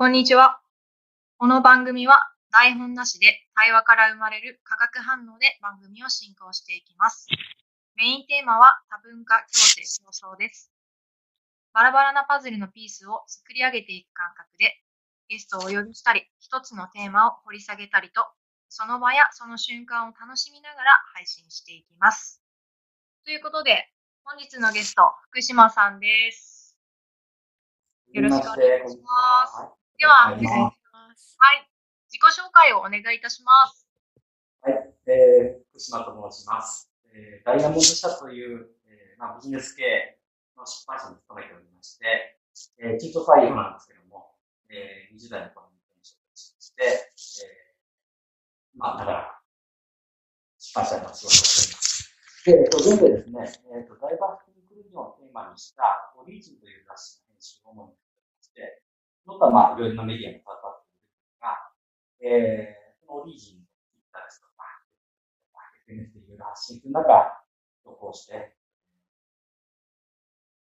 こんにちは。この番組は台本なしで対話から生まれる化学反応で番組を進行していきます。メインテーマは多文化共生競争です。バラバラなパズルのピースを作り上げていく感覚でゲストをお呼びしたり、一つのテーマを掘り下げたりと、その場やその瞬間を楽しみながら配信していきます。ということで、本日のゲスト、福島さんです。よろしくお願いします。では、はい。自己紹介をお願いいたします。はい、えー、福島と申します。えー、ダイヤモンド社という、えーまあ、ビジネス系の出版社に勤めておりまして、えー、中途採用なんですけども、えー、20代の頃に転職して、えー、まあ、だから、出版社の仕事をしております。で、えっと、現在ですね、えっと、ダイバーシティインクルージョンをテーマにした、オリージンという雑誌の編集を主にしておりまして、その他、まあ、いろいろなメディアに関わっているんですが、えー、このオリジンのツイッターですとか、SNS でいろいろ発信する中、投稿して、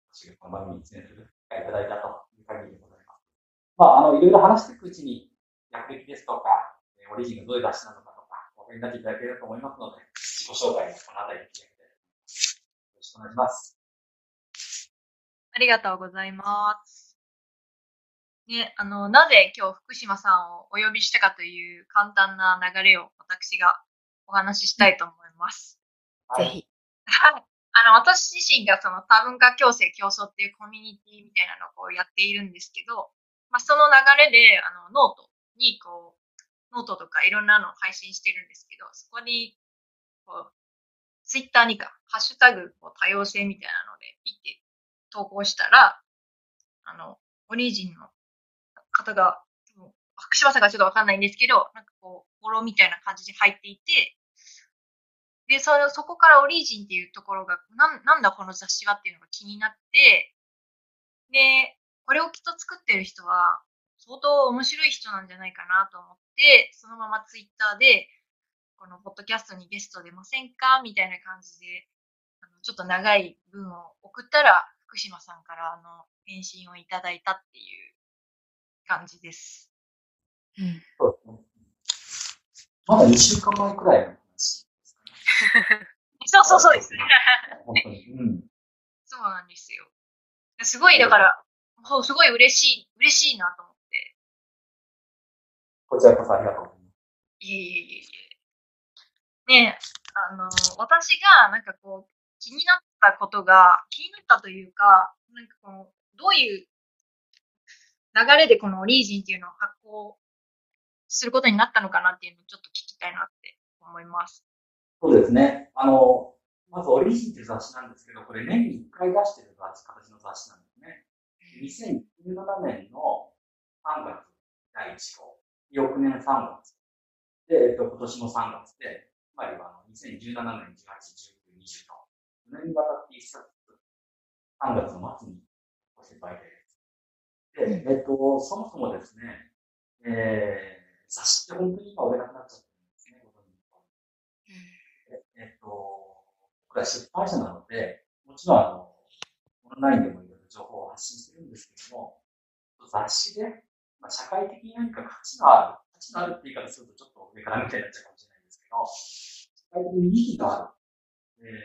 私がこの番組に出演する機会いただいたという限りでございます。まあ、あの、いろいろ話していくうちに、役歴ですとか、オリジンがどういう雑誌なのかとか、お分かりになっていただけると思いますので、自己紹介をこの辺りでして。よろしくお願いします。ありがとうございます。ね、あの、なぜ今日福島さんをお呼びしたかという簡単な流れを私がお話ししたいと思います。はいぜひ。はい。あの、私自身がその多文化共生競争っていうコミュニティみたいなのをこうやっているんですけど、まあ、その流れで、あの、ノートにこう、ノートとかいろんなのを配信してるんですけど、そこに、こう、ツイッターにか、ハッシュタグ、こう多様性みたいなので、ピッて投稿したら、あの、オリジンの方が、福島さんがちょっとわかんないんですけど、なんかこう、フォローみたいな感じで入っていて、で、その、そこからオリジンっていうところが、なんなんだこの雑誌はっていうのが気になって、で、これをきっと作ってる人は、相当面白い人なんじゃないかなと思って、そのままツイッターで、このポッドキャストにゲスト出ませんかみたいな感じで、あのちょっと長い文を送ったら、福島さんからあの返信をいただいたっていう感じです。うんそうですね。まだ2週間前くらいの話ですかね。そうそうそうですね。本当に。うん。そうなんですよ。すごい、だから、そうすごい嬉しい、嬉しいなと思って。こちらこそありがとうございます。いえいえいえいえ。ねえ、あの、私がなんかこう、気になったことが、気になったというか、なんかこう、どういう流れでこのオリージンっていうのを発行することになったのかなっていうのをちょっと聞きたいなって思います。そうですね。あの、まずオリジンっていう雑誌なんですけど、これ年に1回出してる雑誌、形の雑誌なんですね。2017年の3月第1号、翌年3月、で、えっと、今年も3月で、つまりはあの2017年18、19、20と、4年にわたって1冊、3月の末にご世売で、で、えっと、そもそもですね、えー、雑誌って本当に今売れなくなっちゃってるんですね、ご存知の通りえっと、僕ら出版社なので、もちろんあの、オンラインでもいろいろ情報を発信してるんですけども、雑誌で、まあ、社会的に何か価値のある、価値のあるって言い方するとちょっと上からみたいになっちゃうかもしれないんですけど、社会的に意義のある、え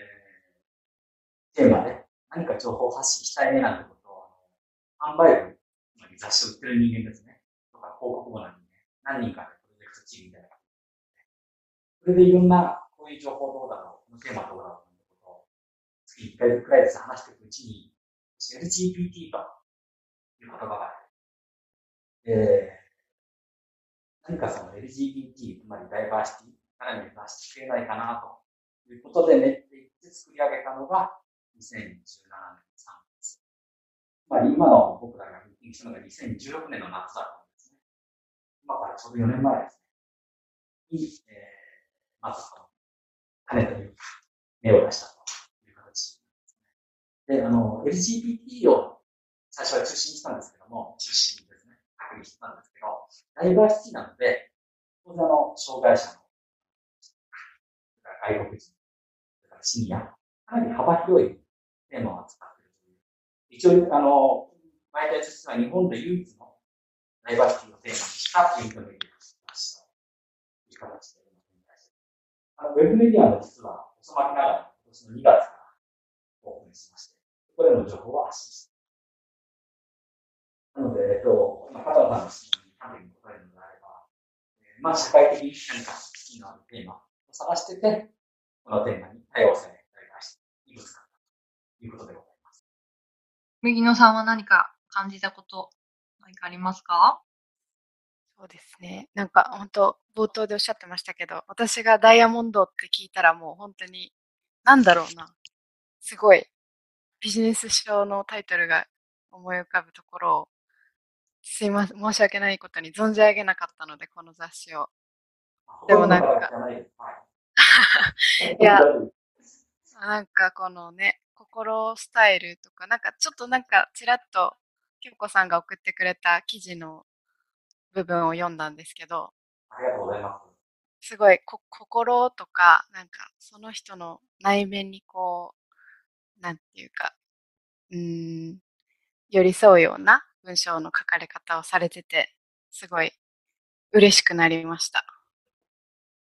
ー、テーマで何か情報を発信したいねなんてことを、販売部、雑誌を売ってる人間ですね、とか広告部の人間、何人かでプロジェクトチームみたいなそれでいろんな、こういう情報どうだろう、このテーマどうだろう、ってことを、月1回くらいです話していくうちに、LGBT という言葉がある。えー、何かその LGBT、つまりダイバーシティ、さらに出しつけないかなということで練っていって作り上げたのが2017年3月。つまり今の僕らがしたのが2016年の夏だったんですね。今からちょうど4年前ですね。に、えーまずこの、種というか、芽を出したという形でね。で、あの、LGBT を最初は中心にしたんですけども、中心にですね、確認してたんですけど、ダイバーシティなので、当然あの、障害者の、外国人、それからシニア、かなり幅広いテーマを扱っているという。一応、あの、毎回としては日本で唯一のダイバーシティをテーマにしたプリントメディアを出したという形で展開してあの、ウェブメディアも実は遅まきながら今年の2月からオープンしまして、ここでの情報を発信してなので、えっと、今、片野さんの質問に関連に答えるのであれば、えー、まあ、社会的に何か好きのあるテーマを探してて、このテーマに多様性、ダイバーシティ、異物化ということでございます。右野さんは何か感じたこと何かありますか？そうですね。なんか本当、冒頭でおっしゃってましたけど、私がダイヤモンドって聞いたらもう本当に、なんだろうな。すごい、ビジネス書のタイトルが思い浮かぶところを、すいません、申し訳ないことに存じ上げなかったので、この雑誌を。でもなんか、いや、なんかこのね、心スタイルとか、なんかちょっとなんかちらっと京子さんが送ってくれた記事の部分を読んだんですけど、ありがとうございます。すごいこ心とか、なんかその人の内面にこう、なんていうか、うん、寄り添うような文章の書かれ方をされてて、すごい嬉しくなりました。あ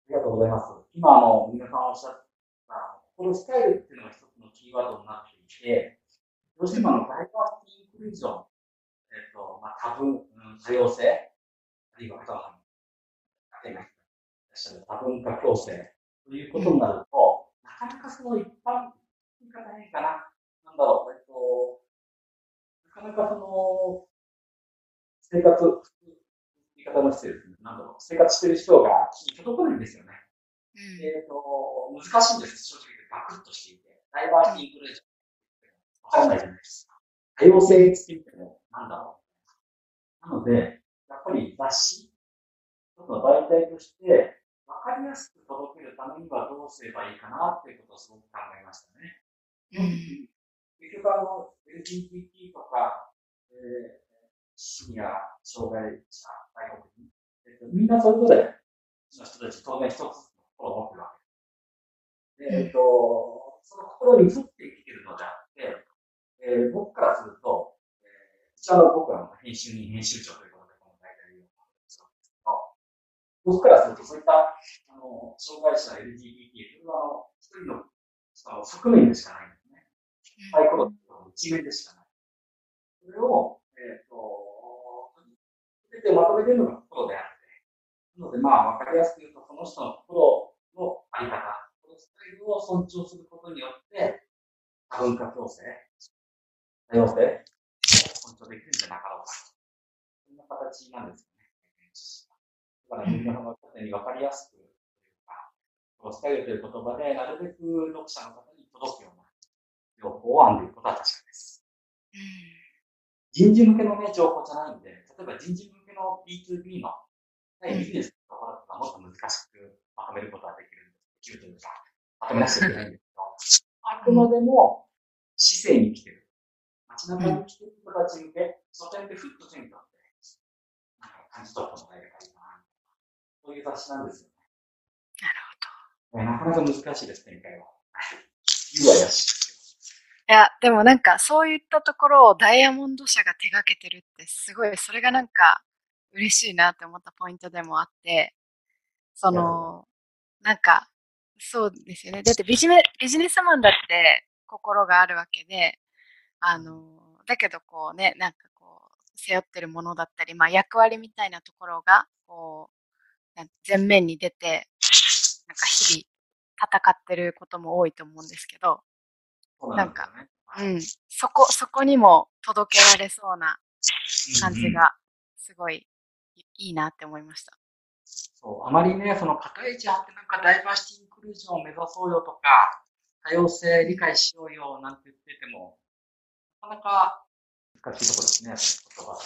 りがとうございます。今、あの、皆さんおっしゃった、このスタイルっていうのが一つのキーワードになっていて、どうしてもあの、ダイバーシティインクルージョンえっ、と、まあ、多分、多様性、あるいは、あとは、多文化共生ということになると、なかなかその一般言い方ないかな。なんだろう、えっと、なかなかその、生活、言い方の失礼ですね。なんだろう、生活してる人が届かないんですよね。うん、えっ、と、難しいんです、正直言って、ガクッとしていて。ダイバーシティインクルージョン。わからないじゃないですか。多様性って言っても、なんだろう。なので、やっぱり雑誌、一つの媒体として、わかりやすく届けるためにはどうすればいいかなっていうことをすごく考えましたね。うん、結局、あの、LGBT とか、えー、シニア、障害者、外国人、えっと、みんなそれぞれの人たち、当然一つの心を持ってるわけで。えっと、その心に沿って生きてるのであって、えー、僕からすると、一応僕は編集人、編集長ということで、この大体言うですけど、僕からするとそういった、あの、障害者 LGBT というのは、あの、一人の、その側面でしかないんですね。サイコロの一面でしかない。それを、えっ、ー、と、全てまとめているのが心であって、なので、まあ、わかりやすく言うと、その人の心のあり方、このスタイルを尊重することによって、多文化共生、多様性、尊重できるんじゃなかろうか。そんな形なんですよね。だから、みんなの方に分かりやすく、というか、このスタイルという言葉で、なるべく読者の方に届くような情報を編んでいくことは確かです。人事向けのね、情報じゃないんで、例えば人事向けの B2B の、ビジネスのところとかもっと難しくまとめることはできるんです。できるというか、まとめなくちゃいけないんですけど、あくまでも、姿勢に来てる。街中に来てる人たち向け、書店でふっと手に取って、なんか感じ取ってもらえればいいな。そういう雑誌なんですよね。なるほど。なかなか難しいです、展開は。言うはやし。いや、でもなんかそういったところをダイヤモンド社が手掛けてるってすごい、それがなんか嬉しいなって思ったポイントでもあって、その、なんか、そうですよね。だってビジネビジネスマンだって心があるわけで、あの、だけどこうね、なんか背負ってるものだったり、まあ役割みたいなところが、こう、前面に出て、なんか日々戦ってることも多いと思うんですけど、なんか、うん、そこ、そこにも届けられそうな感じが、すごいいいなって思いました。そう、あまりね、その片一派ってなんかダイバーシティインクルージョンを目指そうよとか、多様性理解しようよなんて言ってても、なかなか難しいところですね、言葉。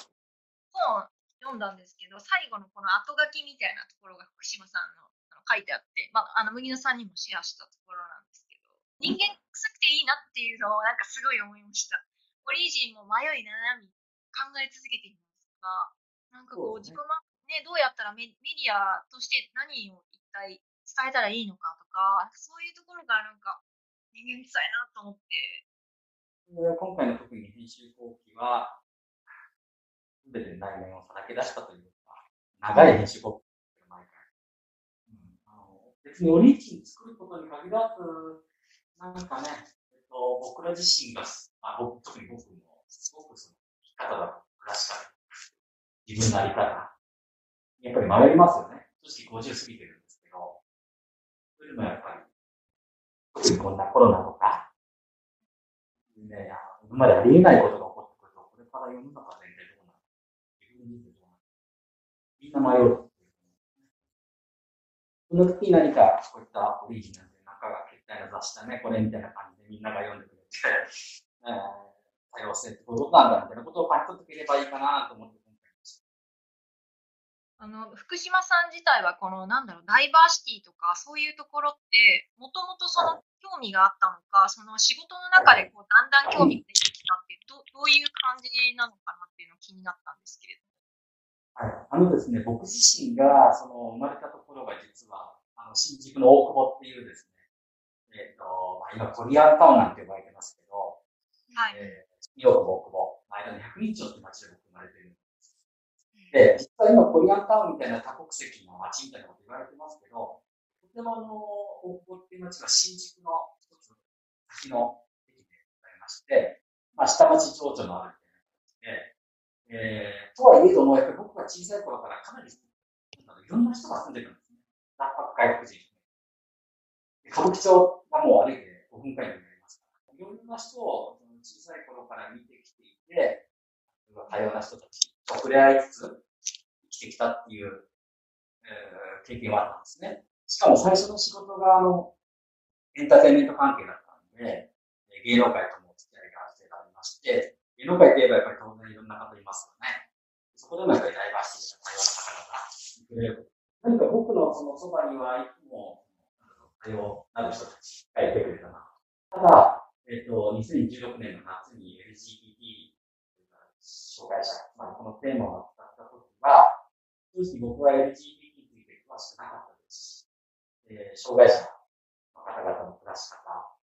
本読んだんですけど、最後のこの後書きみたいなところが福島さんのあの書いてあって、まあ、あの、麦野さんにもシェアしたところなんですけど、人間臭くていいなっていうのをなんかすごい思いました。オリジンも迷い悩み、考え続けていますが、なんかこう、自分はね、どうやったらメメディアとして何を一体伝えたらいいのかとか、そういうところがなんか人間臭いなと思って、今回の特に編集後期は、すべての内面をさらけ出したというか、長い編集国毎回、うんあの。別にオリジン作ることに限らず、なんかね、えっと、僕ら自身が、あ僕特に僕も、すごくその生き方だと、クラシカル、自分のあり方、やっぱり迷いますよね。正直50過ぎてるんですけど、それでもやっぱり、特にこんなコロナとか、ね、今までありえないことが起こってくると、これから世の中全体どうなるみん。な迷う。その時に何かこういったオリジナルで中が決体の雑誌だね、これみたいな感じでみん。なが読ん。でくれて、えー、多様性ってこういうことなん。だみたいなことを書き取ってくれればいいかなと思ってあの、福島さん自体はこの、なんだろう、ダイバーシティとか、そういうところって、もともとその興味があったのか、その仕事の中でこう、だんだん興味が出てきたって、どどういう感じなのかなっていうの気になったんですけれどはい。あのですね、僕自身が、その、生まれたところが実は、あの、新宿の大久保っていうですね、えっ、ー、と、まあ、今、コリアンタウンなんて呼ばれてますけど、はい。えー、新大久保、大久保、間の百人町って町で僕生まれてるんで、で実際今コリアンタウンみたいな多国籍の街みたいなこと言われてますけど、とてもあの、大久保っていう街が新宿の一つ先の駅でございまして、まあ、下町町長のあるみたいな感じで、えー、とはいえども、やっぱり僕が小さい頃からかなり、いろんな人が住んでるんですね。外国人。歌舞伎町がもう歩いて5分くらいになりますから、いろんな人を小さい頃から見てきていて、多様な人たちと触れ合いつつ、してきたっていう、えー、経験はあったんですね。しかも最初の仕事が、あの、エンターテインメント関係だったんで、芸能界とも付き合いがありまして、芸能界といえばやっぱり当然いろんな方いますよね。そこでもやっぱりダイバーシティな多様な方がいて何か僕のそのそばにはいつも多様なる人たちがいてくれたな。ただ、えっ、ー、と、2016年の夏に LGBT 障害者、まあ、このテーマを扱った時は、正直僕は LGBT について詳しくなかったです。し、えー、障害者の方々の暮らし方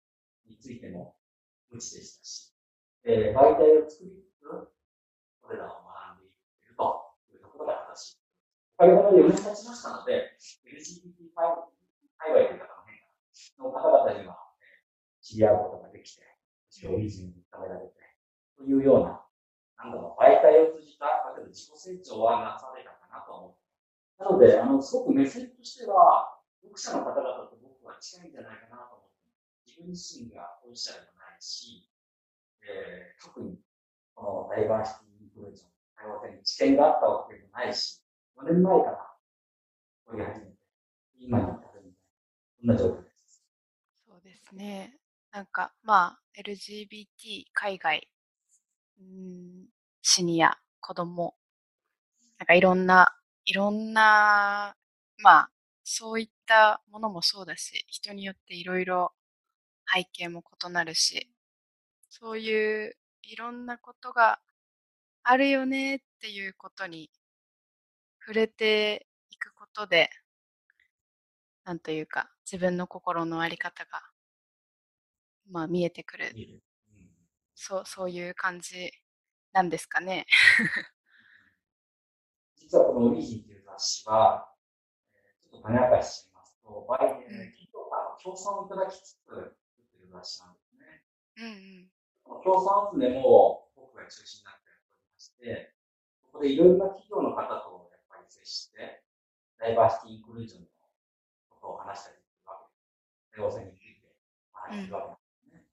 についても無知でしたし、えー、媒体を作りつつ、これらを学んでいるというところが正しい。おかげさまで4年経ちましたので、LGBT 界隈という方の変化の方々には、えー、知り合うことができて、オリジンに認められて、というような、なんだろう、媒体を通じた、だけど自己成長はなされたなと思う。なので、あの、すごく目線としては、読者の方々と僕は近いんじゃないかなと思って、自分自身が当事者でもないし、えー、特にこのダイバーシティインクルージョン、多様性に知見があったわけでもないし、4年前から掘り始めて、今に至るみたいな、そんな状況です。そうですね。なんか、まあ、LGBT 海外、うん、シニア、子供なんかいろんな、いろんな、まあ、そういったものもそうだし、人によっていろいろ背景も異なるし、そういういろんなことがあるよねっていうことに触れていくことで、なんというか、自分の心のあり方が、まあ見えてくる。そう、そういう感じなんですかね。実はこのオリジンという雑誌は、ちょっと種明かししますと、バイデン、企業から協賛をいただきつつ作っている雑誌なんですね。うんうん、協賛集めも僕が中心になってやっておりまして、ここでいろいろな企業の方とやっぱり接して、ダイバーシティインクルージョンのことを話したりするわけです。多様性について話するわけですね。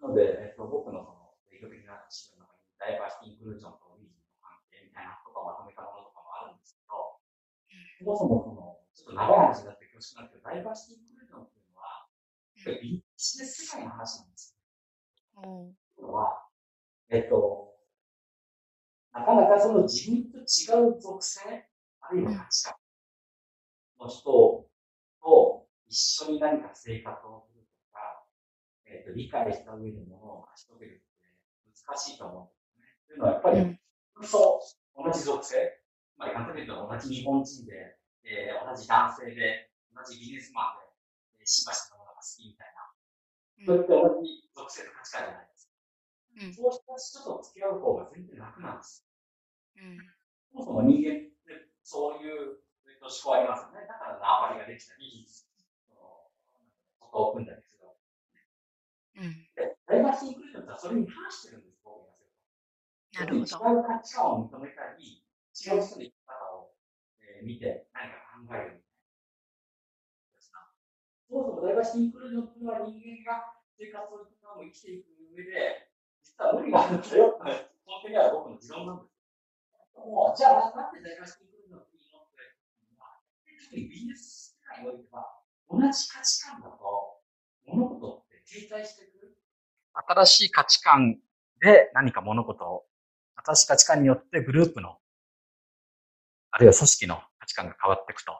うん、なので、えっと、僕のその、営業的な資料の中に、ダイバーシティインクルージョンとまとめたものとかもあるんですけど、そもそもその、ちょっと長い話になって恐縮なんですけど、ダイバーシティインクルージョンっていうのは、ビジネス世界の話なんですよ。うん。というのは、えっと、なかなかその自分と違う属性、あるいは価値観の人と一緒に何か生活をするとか、えっと、理解した上でものを成し遂げるって難しいと思うんですね。というのはやっぱり、うん、そう同じ属性、つまり簡単に言うと同じ日本人で、えー、同じ男性で、同じビジネスマンで、えー、新橋のものが好きみたいな、そういった同じ属性と価値観じゃないですか。うん、そうした人と付き合う方が全然楽なんです。うん。そもそも人間ってそういうえっと思考ありますよね。だから縄張りができたり、ことを組んだりする。うん。で、ダイバーシティインクルージョンってそれに反してるなるほど。違う価値観を認めたり、違う人の生き方を、えー見て何か考えるみたいな。そもそもダイバーシティインクルージョンっていうのは人間が生活を生きていく上で、実は無理があるんだよ本当には僕の持論なんです。もう、じゃあ、なんでダイバーシティインクルージョンっていいのって特にビジネス世界においては、同じ価値観だと、物事って停滞してくる。新しい価値観で何か物事を、新しい価値観によってグループの、あるいは組織の価値観が変わっていくと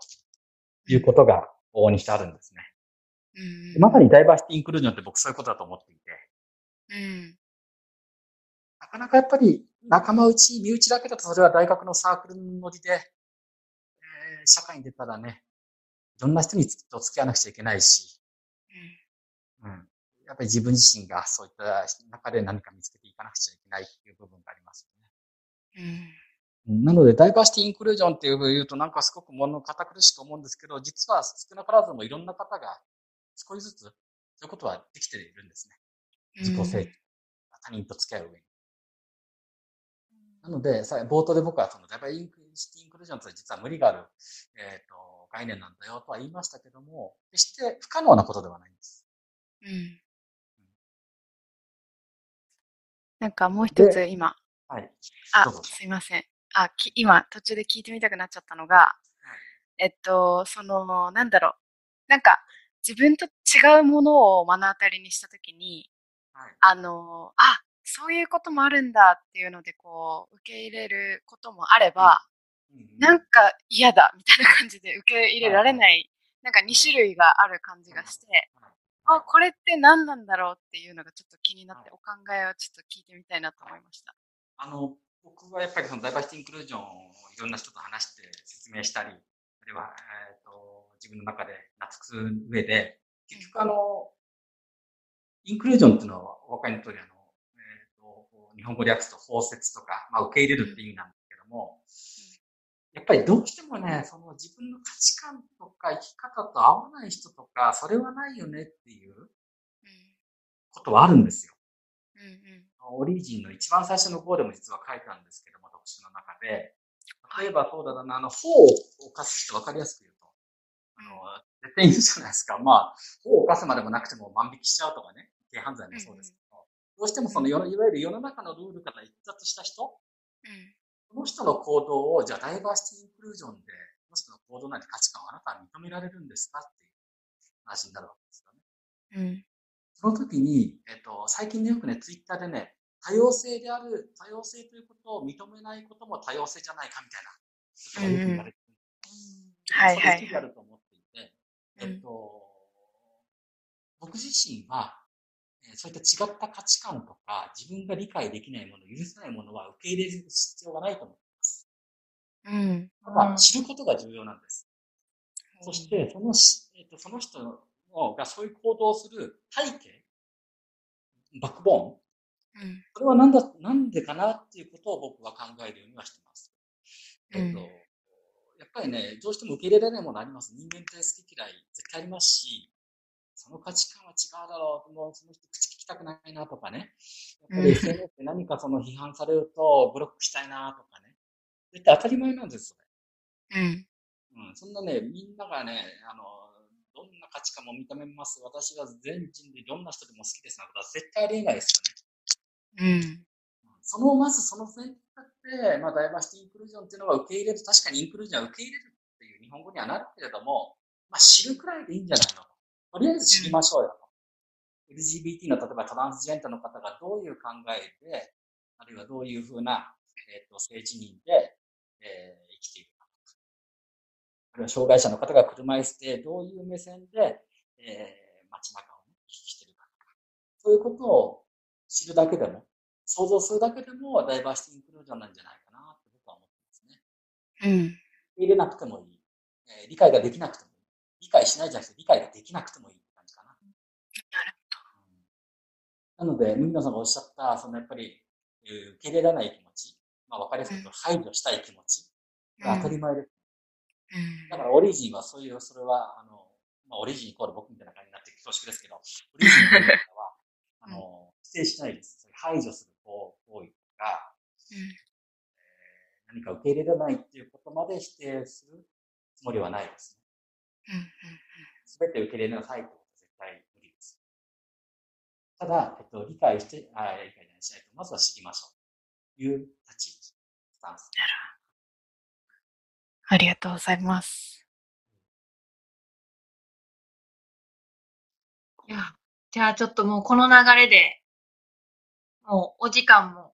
いうことが往々にしてあるんですね。うん。まさにダイバーシティインクルージョンって僕そういうことだと思っていて、うん。なかなかやっぱり仲間内、身内だけだとそれは大学のサークルのノリで、えー社会に出たらね、いろんな人にと付き合わなくちゃいけないし、うん。やっぱり自分自身がそういった中で何か見つけていかなくちゃいけないっていう部分がありますよね。うん。なので、ダイバーシティインクルージョンっていう言うとなんかすごく物堅苦しく思うんですけど、実は少なからずもいろんな方が少しずつそういうことはできているんですね。自己成長。他人と付き合う上に。なので、さ冒頭で僕はそのダイバーシティインクルージョンって実は無理がある、えっ、と、概念なんだよとは言いましたけども、決して不可能なことではないんです。うん。なんかもう一つ今、はい。あすいません。あ、き今途中で聞いてみたくなっちゃったのが、えっと、その、なんだろう。なんか、自分と違うものを目の当たりにしたときに、はい。あの、あ、そういうこともあるんだっていうので、こう、受け入れることもあれば、なんか嫌だみたいな感じで受け入れられない、なんか2種類がある感じがして、あ、これって何なんだろうっていうのがちょっと気になって、お考えをちょっと聞いてみたいなと思いました。あの、僕はやっぱりそのダイバーシティインクルージョンをいろんな人と話して説明したり、あるいは、えっ、と、自分の中で納得する上で、結局あの、インクルージョンっていうのはお分かりの通りあの、えっ、と、日本語で訳すと包摂とか、まあ受け入れるっていう意味なんですけども、やっぱりどうしてもね、その自分の価値観とか生き方と合わない人とか、それはないよねっていうことはあるんですよ。うん。うんオリジンの一番最初の号でも実は書いたんですけども、特集の中で、例えばそうだな、あの、法を犯す人分かりやすく言うと、あの、絶対いるじゃないですか。まあ、法を犯すまでもなくても万引きしちゃうとかね、軽犯罪もそうですけど、どうしてもその、いわゆる世の中のルールから逸脱した人、うんその人の行動を、じゃあダイバーシティインクルージョンで、その人の行動なんて価値観をあなたは認められるんですかっていう話になるわけですよね。うんその時に、えっと、最近ね、よくね、ツイッターでね、多様性である、多様性ということを認めないことも多様性じゃないかみたいな。はいはいそれ一理あると思っていて、えっと、僕自身は、えーそういった違った価値観とか、自分が理解できないもの、許せないものは受け入れる必要がないと思います。うんただ、知ることが重要なんです。そして、そのし、えっと、その人のがそういう行動をする背景、バックボーン、うんそれはなんだ、なんでかなっていうことを僕は考えるようにはしてます。えっと、うんやっぱりね、どうしても受け入れられないものあります。人間って好き嫌い絶対ありますし、その価値観は違うだろう、もうその人口聞きたくないなとかね。やっぱりうん SNS で何かその批判されるとブロックしたいなとかね。絶対当たり前なんです、それ。うんうん、そんなね、みんながね、あの、どんな価値観も認めます。私は全人類どんな人でも好きですなんてことは絶対ありえないですよね。うんその、まずその前提で、まあ、ダイバーシティインクルージョンっていうのは受け入れる、確かにインクルージョンは受け入れるっていう日本語にはなるけれども、まあ、知るくらいでいいんじゃないのと。とりあえず知りましょうよと。LGBT の例えばトランスジェンダーの方がどういう考えで、あるいはどういうふうな、えっ、と、性自認で、えー生きているかとか。あるいは障害者の方が車椅子でどういう目線で、えー街中を、ね、行き来しているかとか。そういうことを知るだけでも、想像するだけでもダイバーシティインクルージョンなんじゃないかなって僕は思ってますね。うん入れなくてもいい。えー理解ができなくても。理解しないじゃなくて理解ができなくてもいい感じかな。うんなので、麦野さんがおっしゃった、そのやっぱり、えー受け入れられない気持ち、まあわかりやすく言うと排除したい気持ちが当たり前です。うんだからオリジンはそういう、それは、あの、まあオリジンイコール僕みたいな感じになって恐縮ですけど、オリジンとい うのは、あの、否定しないです。排除する行為とか、何か受け入れられないっていうことまで否定するつもりはないですね。うんうんすべて受け入れなさいってことは絶対無理です。ただ、えっと、理解して、あ理解しないと、まずは知りましょう。という立ち位置、スタンス。ありがとうございます。いや、じゃあちょっともうこの流れで、もうお時間も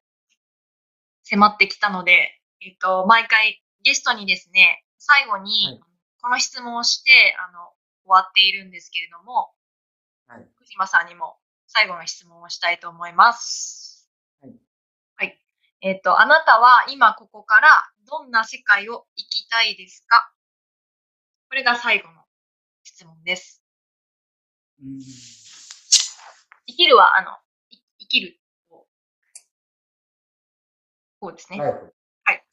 迫ってきたので、えっと、毎回ゲストにですね、最後にはいこの質問をして、あの、終わっているんですけれども、はい。福島さんにも最後の質問をしたいと思います。はい。はい。えっ、と、あなたは今ここからどんな世界を生きたいですか？これが最後の質問です。うん生きるは、あの、い生きる。こうですね。はい。はい。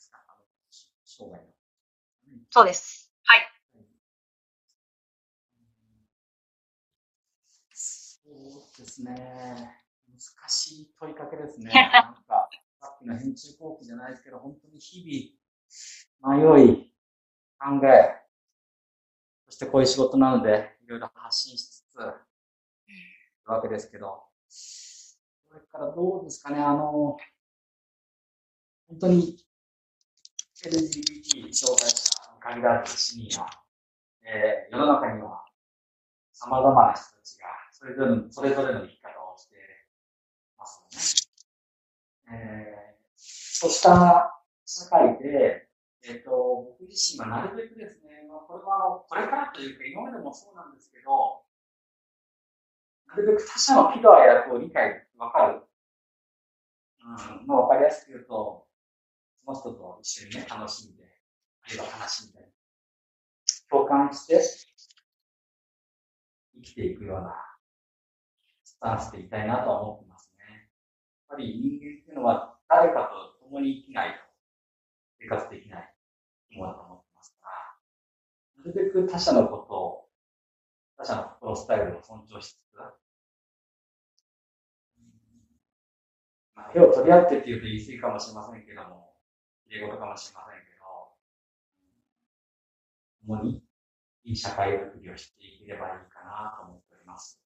そうです。はい。そうですね。難しい問いかけですね。なんか、さっきの編集後期じゃないですけど、本当に日々、迷い、考え、そしてこういう仕事なので、いろいろ発信しつつ、いるわけですけど、それからどうですかね、あの、本当に LGBT 障害者に限らず市民は、えー世の中には様々な人たちがそれぞれの、それぞれの生き方をしてますよね。えーそうした社会で、えっ、と、僕自身はなるべくですね、まあ、これはあの、これからというか今までもそうなんですけど、なるべく他者の喜怒哀楽を理解、わかる。うん、まあわかりやすく言うと、その人と一緒にね、楽しんで、あるいは悲しんで、共感して、生きていくようなスタンスでいたいなと思ってますね。やっぱり人間っていうのは誰かと共に生きないと生活できないものだと思ってますから、なるべく他者のことを、他者の心スタイルを尊重しつつ、まあ、手を取り合ってっていうと言い過ぎかもしれませんけども、英語かもしれませんけど、共にいい社会づくりをしていければいいかなと思っております。